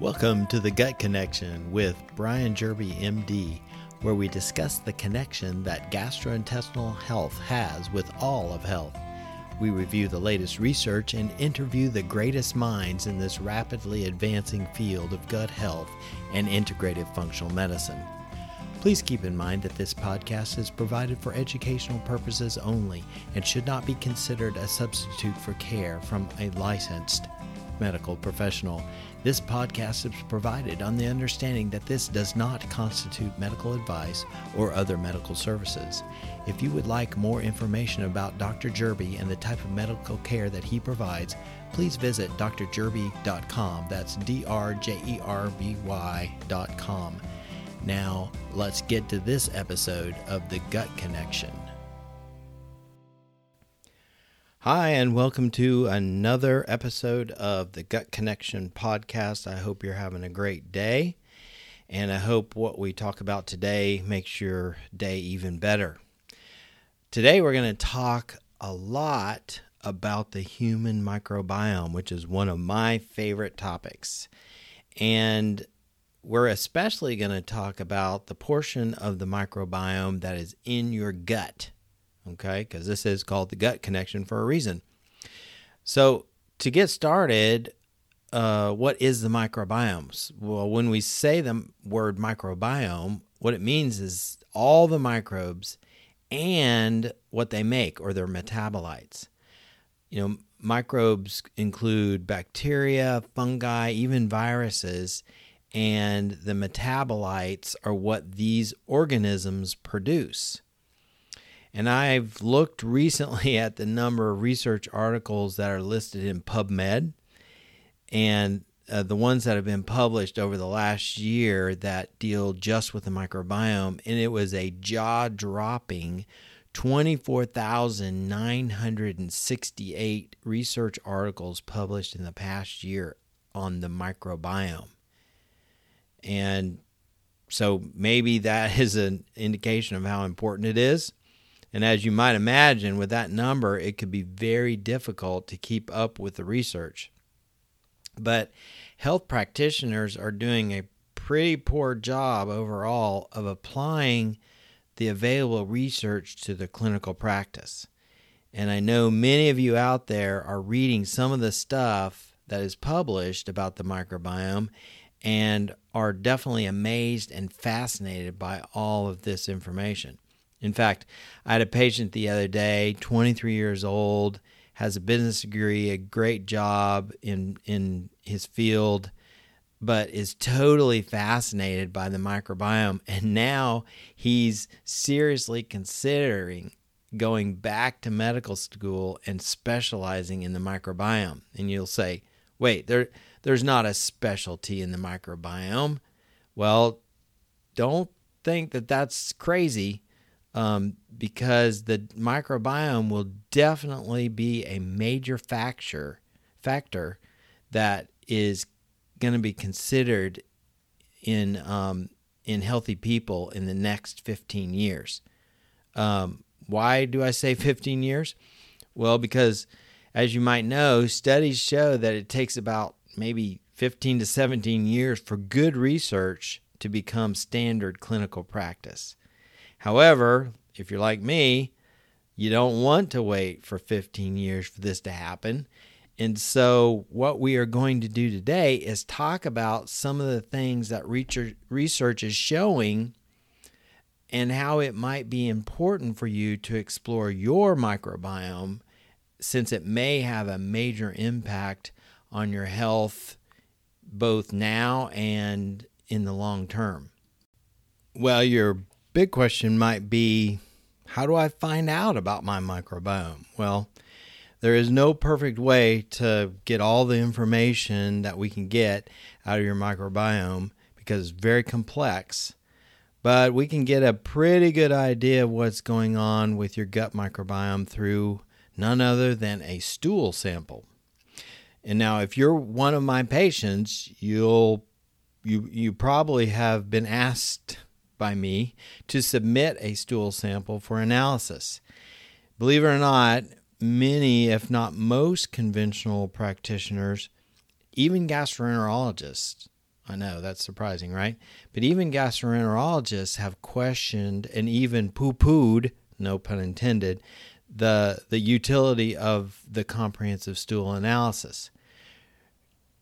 Welcome to the Gut Connection with Brian Jerby, MD, where we discuss the connection that gastrointestinal health has with all of health. We review the latest research and interview the greatest minds in this rapidly advancing field of gut health and integrative functional medicine. Please keep in mind that this podcast is provided for educational purposes only and should not be considered a substitute for care from a licensed medical professional. This podcast is provided on the understanding that this does not constitute medical advice or other medical services. If you would like more information about Dr. Jerby and the type of medical care that he provides, please visit drjerby.com. That's D R J E R B Y.com. Now, let's get to this episode of The Gut Connection. Hi, and welcome to another episode of the Gut Connection podcast. I hope you're having a great day, and I hope what we talk about today makes your day even better. Today, we're going to talk a lot about the human microbiome, which is one of my favorite topics. And we're especially going to talk about the portion of the microbiome that is in your gut okay? Because this is called the gut connection for a reason. So, to get started, uh, what is the microbiome? Well, when we say the word microbiome, what it means is all the microbes and what they make or their metabolites. You know, microbes include bacteria, fungi, even viruses, and the metabolites are what these organisms produce. And I've looked recently at the number of research articles that are listed in PubMed and uh, the ones that have been published over the last year that deal just with the microbiome. And it was a jaw dropping 24,968 research articles published in the past year on the microbiome. And so maybe that is an indication of how important it is. And as you might imagine, with that number, it could be very difficult to keep up with the research. But health practitioners are doing a pretty poor job overall of applying the available research to the clinical practice. And I know many of you out there are reading some of the stuff that is published about the microbiome and are definitely amazed and fascinated by all of this information. In fact, I had a patient the other day, 23 years old, has a business degree, a great job in in his field, but is totally fascinated by the microbiome and now he's seriously considering going back to medical school and specializing in the microbiome. And you'll say, "Wait, there there's not a specialty in the microbiome." Well, don't think that that's crazy um, because the microbiome will definitely be a major factor factor that is going to be considered in um, in healthy people in the next 15 years. Um, why do I say 15 years? Well, because as you might know, studies show that it takes about maybe 15 to 17 years for good research to become standard clinical practice. However, if you're like me, you don't want to wait for 15 years for this to happen. And so, what we are going to do today is talk about some of the things that research is showing and how it might be important for you to explore your microbiome since it may have a major impact on your health both now and in the long term. Well, your big question might be how do I find out about my microbiome? Well, there is no perfect way to get all the information that we can get out of your microbiome because it's very complex. But we can get a pretty good idea of what's going on with your gut microbiome through none other than a stool sample. And now if you're one of my patients, you'll you you probably have been asked by me to submit a stool sample for analysis. Believe it or not, many, if not most, conventional practitioners, even gastroenterologists, I know that's surprising, right? But even gastroenterologists have questioned and even poo-pooed, no pun intended, the the utility of the comprehensive stool analysis.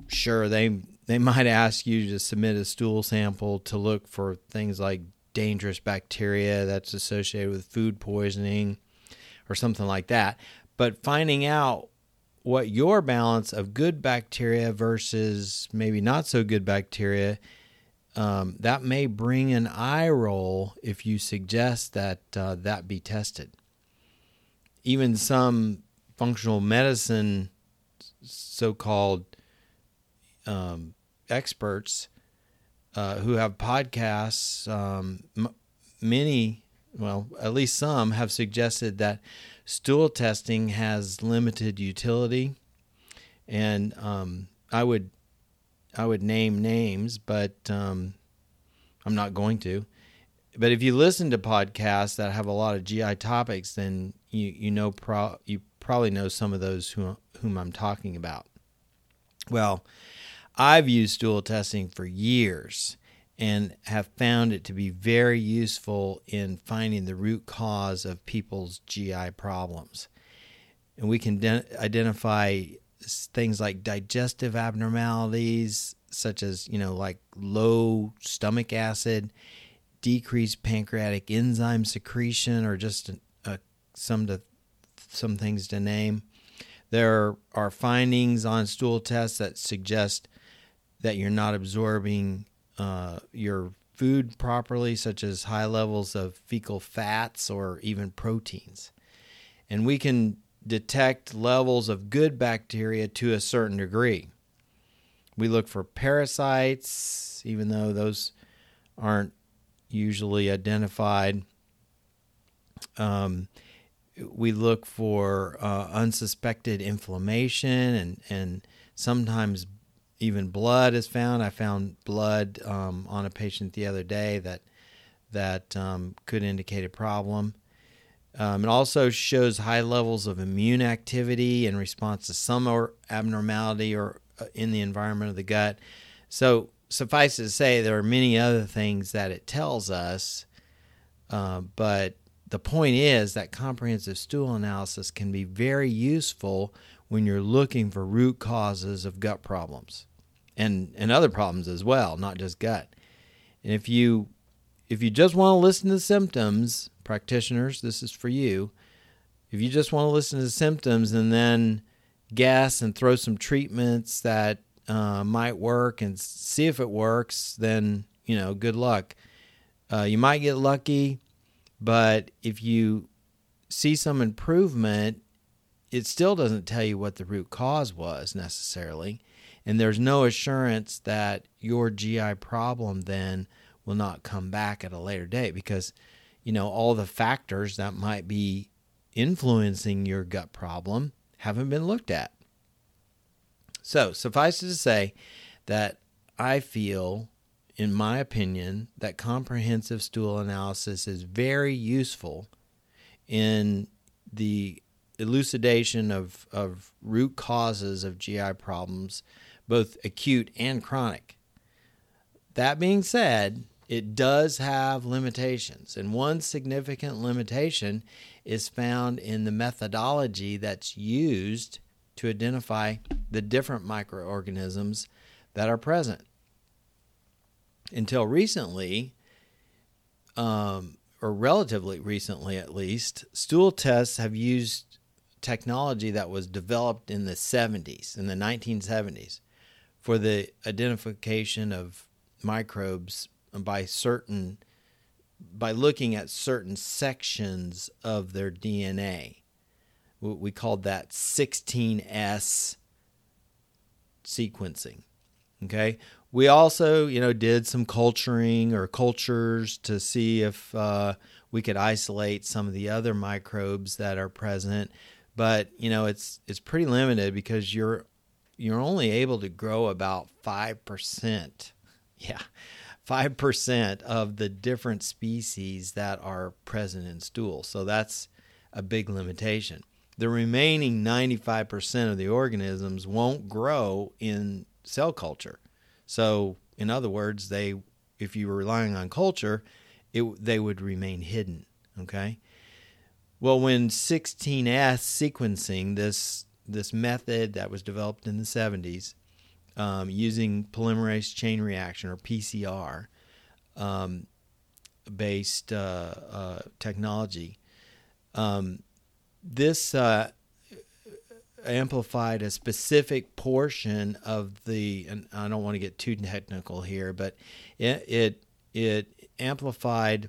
Sure, they they might ask you to submit a stool sample to look for things like dangerous bacteria that's associated with food poisoning or something like that. But finding out what your balance of good bacteria versus maybe not so good bacteria, um, that may bring an eye roll if you suggest that uh, that be tested. Even some functional medicine so called um, experts uh, who have podcasts, um, m- many, well, at least some, have suggested that stool testing has limited utility, and um, I would I would name names, but um, I'm not going to. But if you listen to podcasts that have a lot of GI topics, then you you know pro- you probably know some of those who, whom I'm talking about. Well, I've used stool testing for years and have found it to be very useful in finding the root cause of people's GI problems. And we can de- identify things like digestive abnormalities, such as, you know, like low stomach acid, decreased pancreatic enzyme secretion, or just some, to, some things to name. There are findings on stool tests that suggest that you're not absorbing uh, your food properly, such as high levels of fecal fats or even proteins. And we can detect levels of good bacteria to a certain degree. We look for parasites, even though those aren't usually identified. Um, we look for uh, unsuspected inflammation and, and sometimes even blood is found. I found blood um, on a patient the other day that that um, could indicate a problem. Um, it also shows high levels of immune activity in response to some or abnormality or uh, in the environment of the gut. So suffice it to say, there are many other things that it tells us, uh, but the point is that comprehensive stool analysis can be very useful when you're looking for root causes of gut problems and and other problems as well, not just gut. And if you if you just want to listen to symptoms, practitioners, this is for you. If you just want to listen to symptoms and then guess and throw some treatments that uh, might work and see if it works, then you know, good luck. Uh, you might get lucky, but if you see some improvement, it still doesn't tell you what the root cause was necessarily. And there's no assurance that your GI problem then will not come back at a later date because, you know, all the factors that might be influencing your gut problem haven't been looked at. So, suffice it to say that I feel, in my opinion, that comprehensive stool analysis is very useful in the elucidation of, of root causes of GI problems both acute and chronic. That being said, it does have limitations, and one significant limitation is found in the methodology that's used to identify the different microorganisms that are present. Until recently, um, or relatively recently at least, stool tests have used technology that was developed in the 70s, in the 1970s for the identification of microbes by certain by looking at certain sections of their DNA. We called that 16S sequencing. Okay. We also, you know, did some culturing or cultures to see if uh, we could isolate some of the other microbes that are present. But you know, it's it's pretty limited because you're you're only able to grow about 5%. Yeah, 5% of the different species that are present in stool. So that's a big limitation. The remaining 95% of the organisms won't grow in cell culture. So in other words, they if you were relying on culture, it, they would remain hidden. Okay. Well, when 16S sequencing, this this method that was developed in the 70s um, using polymerase chain reaction or PCR um, based uh, uh, technology, um, this uh, amplified a specific portion of the and I don't want to get too technical here, but it it, it amplified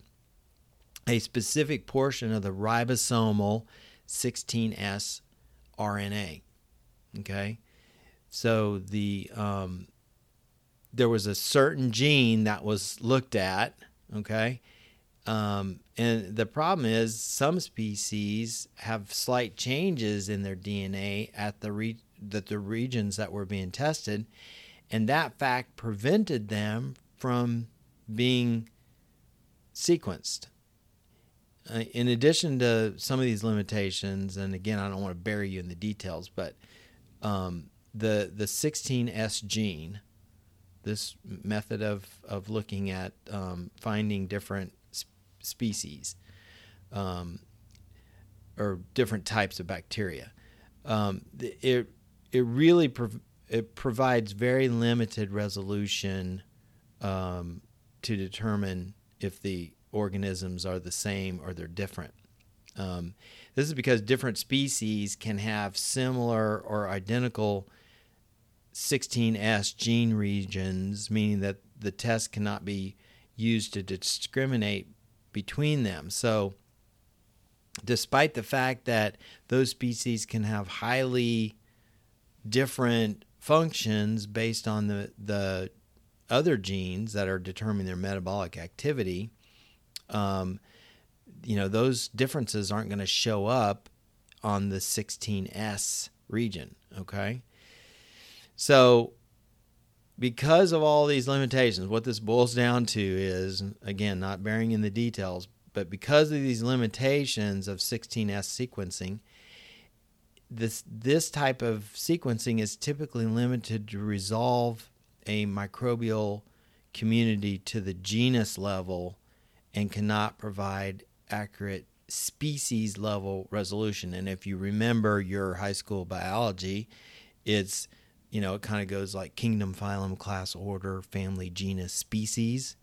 a specific portion of the ribosomal 16S RNA. Okay, so the um, there was a certain gene that was looked at. Okay, um, and the problem is some species have slight changes in their DNA at the re- that the regions that were being tested, and that fact prevented them from being sequenced. Uh, in addition to some of these limitations, and again, I don't want to bury you in the details, but um, the the 16S gene, this method of of looking at um, finding different species um, or different types of bacteria. Um, it it really prov- it provides very limited resolution um, to determine if the organisms are the same or they're different. Um, this is because different species can have similar or identical 16S gene regions, meaning that the test cannot be used to discriminate between them. So, despite the fact that those species can have highly different functions based on the, the other genes that are determining their metabolic activity, um, you know, those differences aren't going to show up on the 16S region. Okay. So, because of all these limitations, what this boils down to is, again, not bearing in the details, but because of these limitations of 16S sequencing, this this type of sequencing is typically limited to resolve a microbial community to the genus level and cannot provide accurate species level resolution. And if you remember your high school biology, it's you know, it kind of goes like kingdom, phylum, class, order, family, genus, species.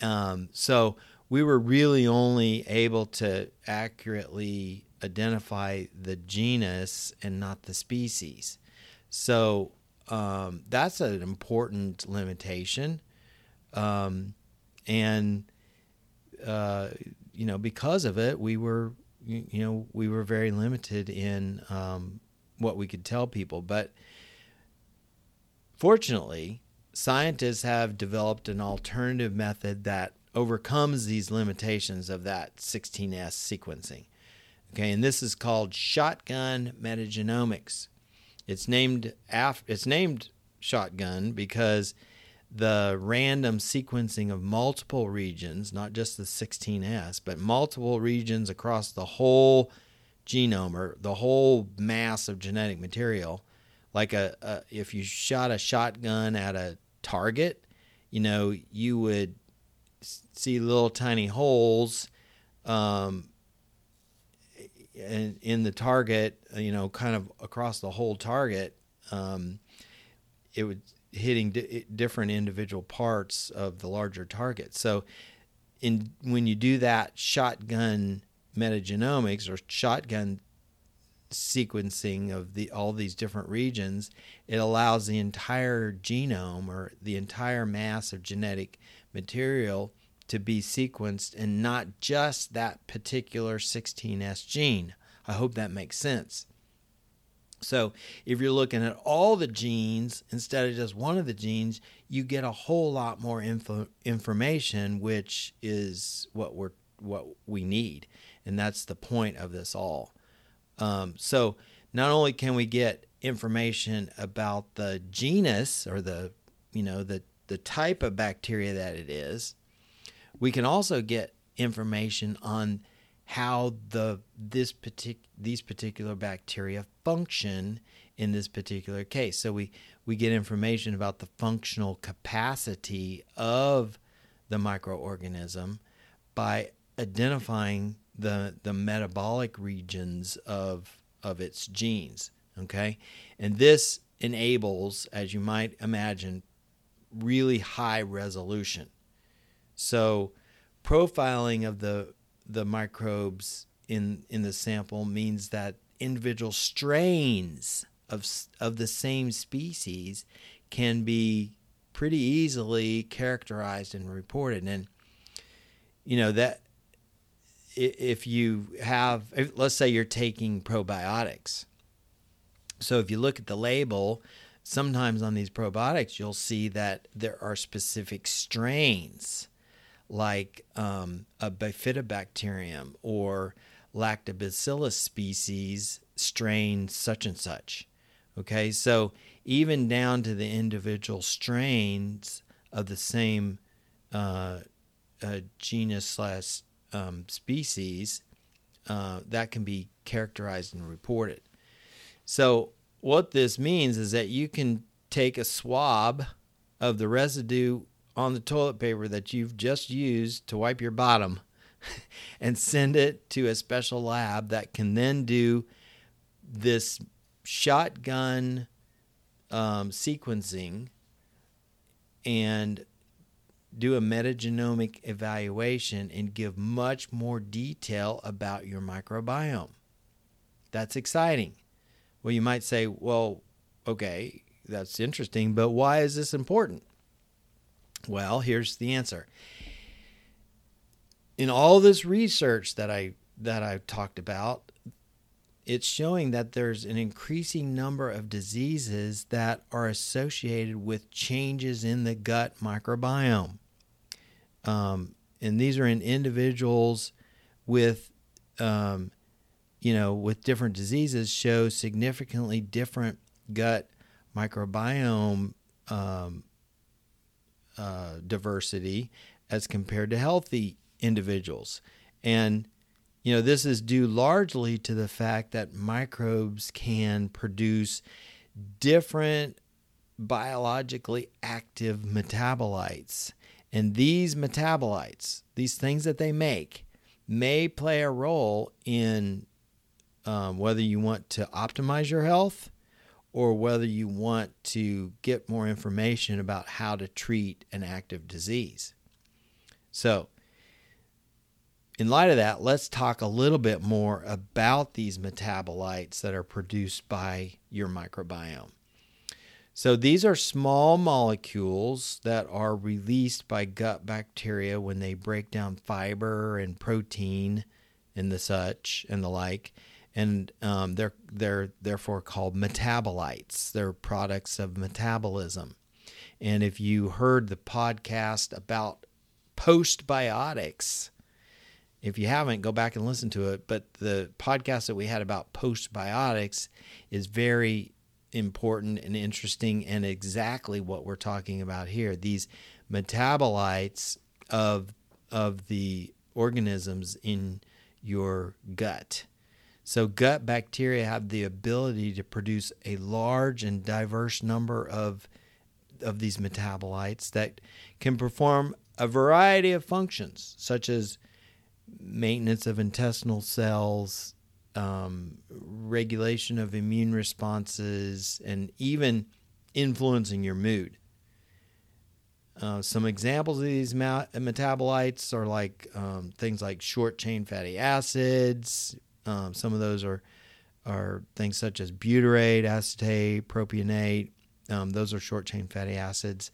Um, so we were really only able to accurately identify the genus and not the species. So um, that's an important limitation. Um, and, uh, you know, because of it, we were, you know, we were very limited in um, what we could tell people. But Fortunately, scientists have developed an alternative method that overcomes these limitations of that 16S sequencing. Okay, and this is called shotgun metagenomics. It's named after it's named shotgun because the random sequencing of multiple regions, not just the 16S, but multiple regions across the whole genome or the whole mass of genetic material like a, a if you shot a shotgun at a target, you know, you would see little tiny holes um, in, in the target, you know, kind of across the whole target. Um, it would hitting di- different individual parts of the larger target. So, in when you do that shotgun metagenomics or shotgun sequencing of the all these different regions, it allows the entire genome or the entire mass of genetic material to be sequenced and not just that particular 16S gene. I hope that makes sense. So, if you're looking at all the genes instead of just one of the genes, you get a whole lot more info, information, which is what we're what we need, and that's the point of this all. Um, so not only can we get information about the genus or the you know the the type of bacteria that it is, we can also get information on how the this partic- these particular bacteria function in this particular case. So we we get information about the functional capacity of the microorganism by identifying the the metabolic regions of of its genes okay and this enables as you might imagine really high resolution so profiling of the the microbes in in the sample means that individual strains of of the same species can be pretty easily characterized and reported. And you know that if you have if, let's say you're taking probiotics. So if you look at the label sometimes on these probiotics you'll see that there are specific strains like um, a bifidobacterium or lactobacillus species strain such and such. Okay, so even down to the individual strains of the same uh, uh, genus slash um, species, uh, that can be characterized and reported. So what this means is that you can take a swab of the residue on the toilet paper that you've just used to wipe your bottom and send it to a special lab that can then do this shotgun um, sequencing and do a metagenomic evaluation and give much more detail about your microbiome. That's exciting. Well, you might say, well, okay, that's interesting, but why is this important? Well, here's the answer. In all this research that I that I've talked about, it's showing that there's an increasing number of diseases that are associated with changes in the gut microbiome. Um, and these are in individuals with, um, you know, with different diseases show significantly different gut microbiome um, uh, diversity as compared to healthy individuals. And, you know, this is due largely to the fact that microbes can produce different biologically active metabolites. And these metabolites, these things that they make, may play a role in um, whether you want to optimize your health or whether you want to get more information about how to treat an active disease. So, in light of that, let's talk a little bit more about these metabolites that are produced by your microbiome. So, these are small molecules that are released by gut bacteria when they break down fiber and protein and the such and the like and um, they're they're therefore called metabolites. They're products of metabolism. And if you heard the podcast about postbiotics, if you haven't, go back and listen to it. But the podcast that we had about postbiotics is very important and interesting, and exactly what we're talking about here. These metabolites of of the organisms in your gut so, gut bacteria have the ability to produce a large and diverse number of, of these metabolites that can perform a variety of functions, such as maintenance of intestinal cells, um, regulation of immune responses, and even influencing your mood. Uh, some examples of these metabolites are like um, things like short chain fatty acids, um, some of those are are things such as butyrate, acetate, propionate. Um, those are short chain fatty acids.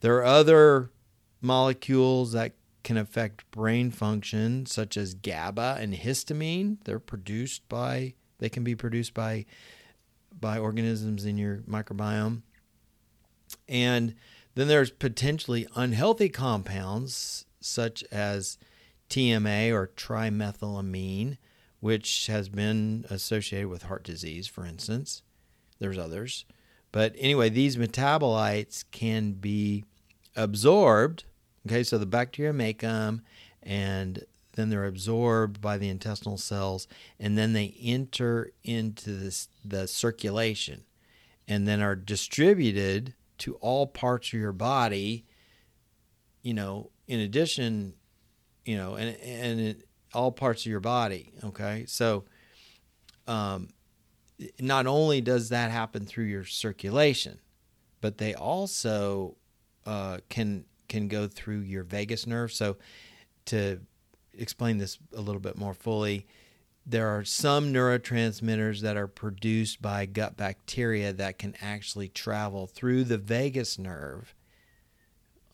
There are other molecules that can affect brain function, such as GABA and histamine. They're produced by they can be produced by by organisms in your microbiome. And then there's potentially unhealthy compounds such as TMA or trimethylamine which has been associated with heart disease, for instance. There's others. But anyway, these metabolites can be absorbed. Okay, so the bacteria make them, and then they're absorbed by the intestinal cells, and then they enter into the circulation. and then are distributed to all parts of your body. You know, in addition, you know, and and it, all parts of your body. Okay, so um, not only does that happen through your circulation, but they also uh, can can go through your vagus nerve. So, to explain this a little bit more fully, there are some neurotransmitters that are produced by gut bacteria that can actually travel through the vagus nerve.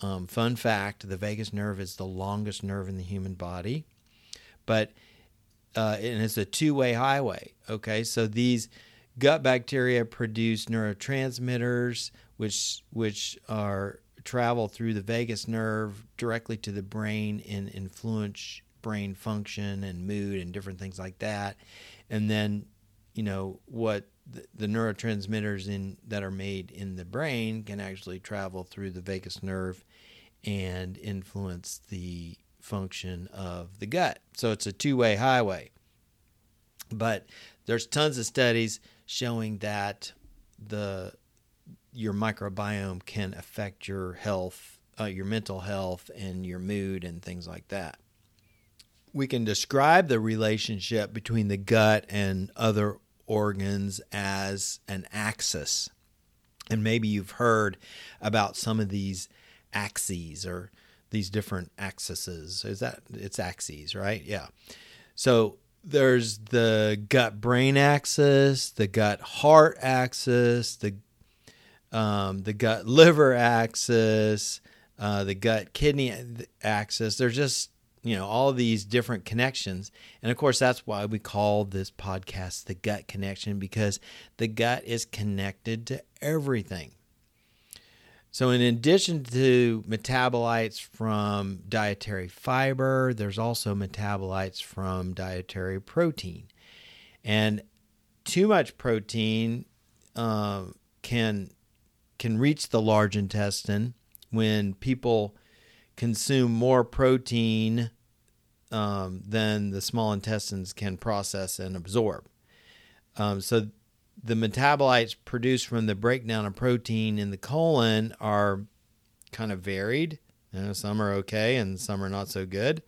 Um, fun fact the vagus nerve is the longest nerve in the human body, but uh, and it's a two way highway. Okay, so these gut bacteria produce neurotransmitters which which are travel through the vagus nerve directly to the brain and influence brain function and mood and different things like that and then you know what the, the neurotransmitters in that are made in the brain can actually travel through the vagus nerve and influence the function of the gut so it's a two-way highway but there's tons of studies showing that the your microbiome can affect your health, uh, your mental health, and your mood and things like that. We can describe the relationship between the gut and other organs as an axis. And maybe you've heard about some of these axes or these different axes. Is that it's axes, right? Yeah. So there's the gut brain axis, the gut heart axis, the um, the gut liver axis, uh, the gut kidney axis. There's just you know all these different connections, and of course that's why we call this podcast the gut connection because the gut is connected to everything. So, in addition to metabolites from dietary fiber, there's also metabolites from dietary protein. And too much protein uh, can can reach the large intestine when people consume more protein um, than the small intestines can process and absorb. Um, so the metabolites produced from the breakdown of protein in the colon are kind of varied. You know, some are okay and some are not so good.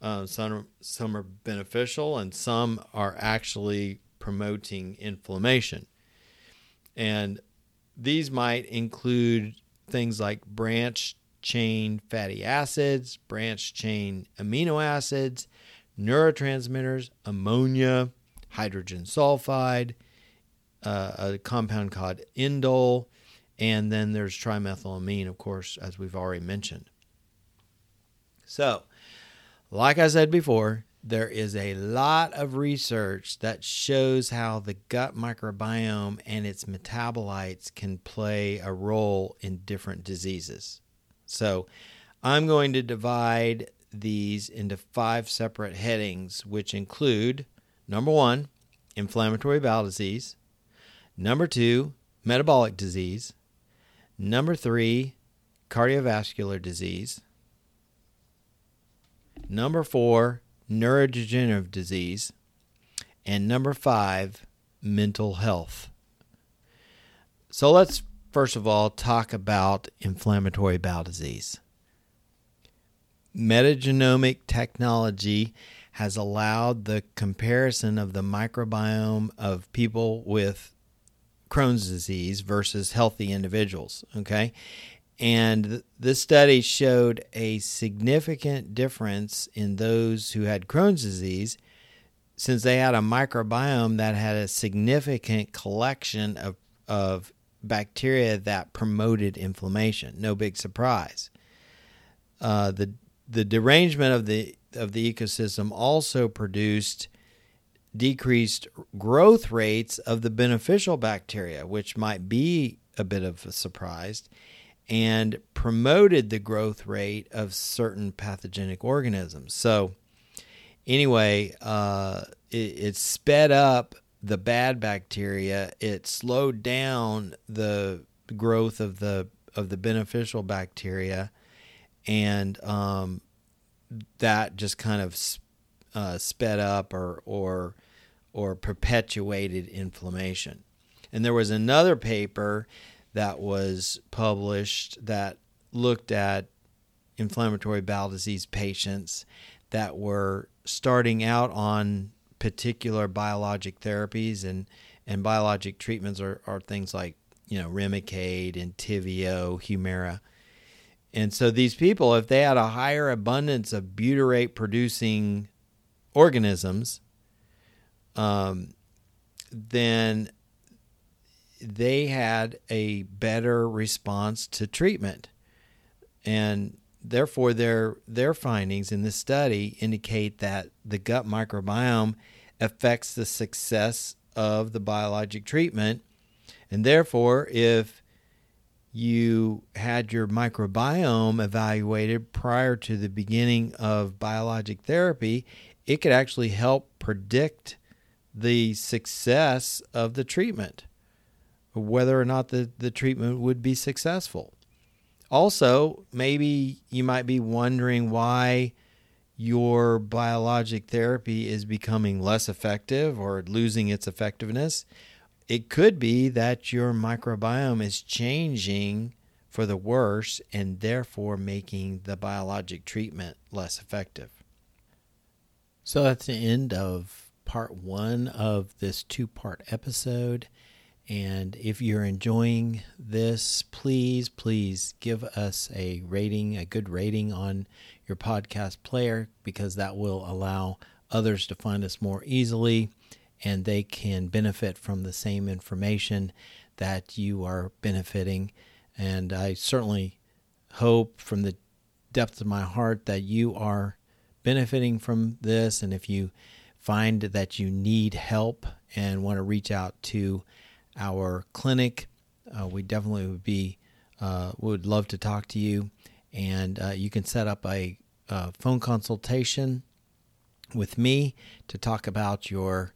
Uh, some some are beneficial and some are actually promoting inflammation. And these might include things like branch chain fatty acids, branch chain amino acids, neurotransmitters, ammonia, hydrogen sulfide, uh, a compound called indole, and then there's trimethylamine, of course, as we've already mentioned. So, like I said before, there is a lot of research that shows how the gut microbiome and its metabolites can play a role in different diseases. So, I'm going to divide these into five separate headings, which include number one, inflammatory bowel disease, Number two, metabolic disease. Number three, cardiovascular disease. Number four, neurodegenerative disease. And number five, mental health. So let's first of all talk about inflammatory bowel disease. Metagenomic technology has allowed the comparison of the microbiome of people with Crohn's disease versus healthy individuals. Okay. And this study showed a significant difference in those who had Crohn's disease since they had a microbiome that had a significant collection of, of bacteria that promoted inflammation. No big surprise. Uh, the the derangement of the of the ecosystem also produced decreased growth rates of the beneficial bacteria, which might be a bit of a surprise, and promoted the growth rate of certain pathogenic organisms. So, anyway, uh, it, it sped up the bad bacteria. It slowed down the growth of the of the beneficial bacteria, and um, that just kind of uh, sped up or or or perpetuated inflammation. And there was another paper that was published that looked at inflammatory bowel disease patients that were starting out on particular biologic therapies and and biologic treatments are, are things like you know Remicade, Entyvio, Humira. And so these people, if they had a higher abundance of butyrate producing organisms, um, then they had a better response to treatment. And therefore their their findings in this study indicate that the gut microbiome affects the success of the biologic treatment and therefore if you had your microbiome evaluated prior to the beginning of biologic therapy it could actually help predict the success of the treatment whether or not the, the treatment would be successful also, maybe you might be wondering why your biologic therapy is becoming less effective or losing its effectiveness. It could be that your microbiome is changing for the worse and therefore making the biologic treatment less effective. So that's the end of part one of this two part episode. And if you're enjoying this, please, please give us a rating, a good rating on your podcast player, because that will allow others to find us more easily and they can benefit from the same information that you are benefiting. And I certainly hope from the depths of my heart that you are benefiting from this. And if you find that you need help and want to reach out to our clinic. Uh, we definitely would be uh, would love to talk to you, and uh, you can set up a, a, phone consultation with me to talk about your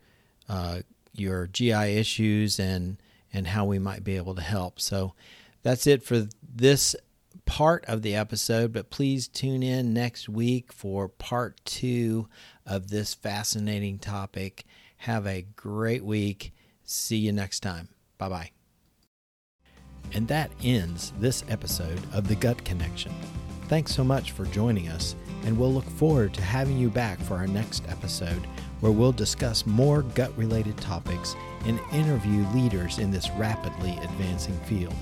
uh, your GI issues and and how we might be able to help. So that's it for this part of the episode, but please tune in next week for part two of this fascinating topic. Have a great week See you next time. Bye bye. And that ends this episode of The Gut Connection. Thanks so much for joining us, and we'll look forward to having you back for our next episode where we'll discuss more gut related topics and interview leaders in this rapidly advancing field.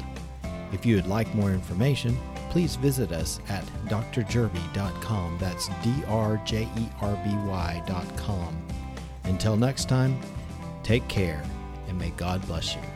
If you would like more information, please visit us at drjerby.com. That's D R J E R B Y.com. Until next time, take care and may God bless you.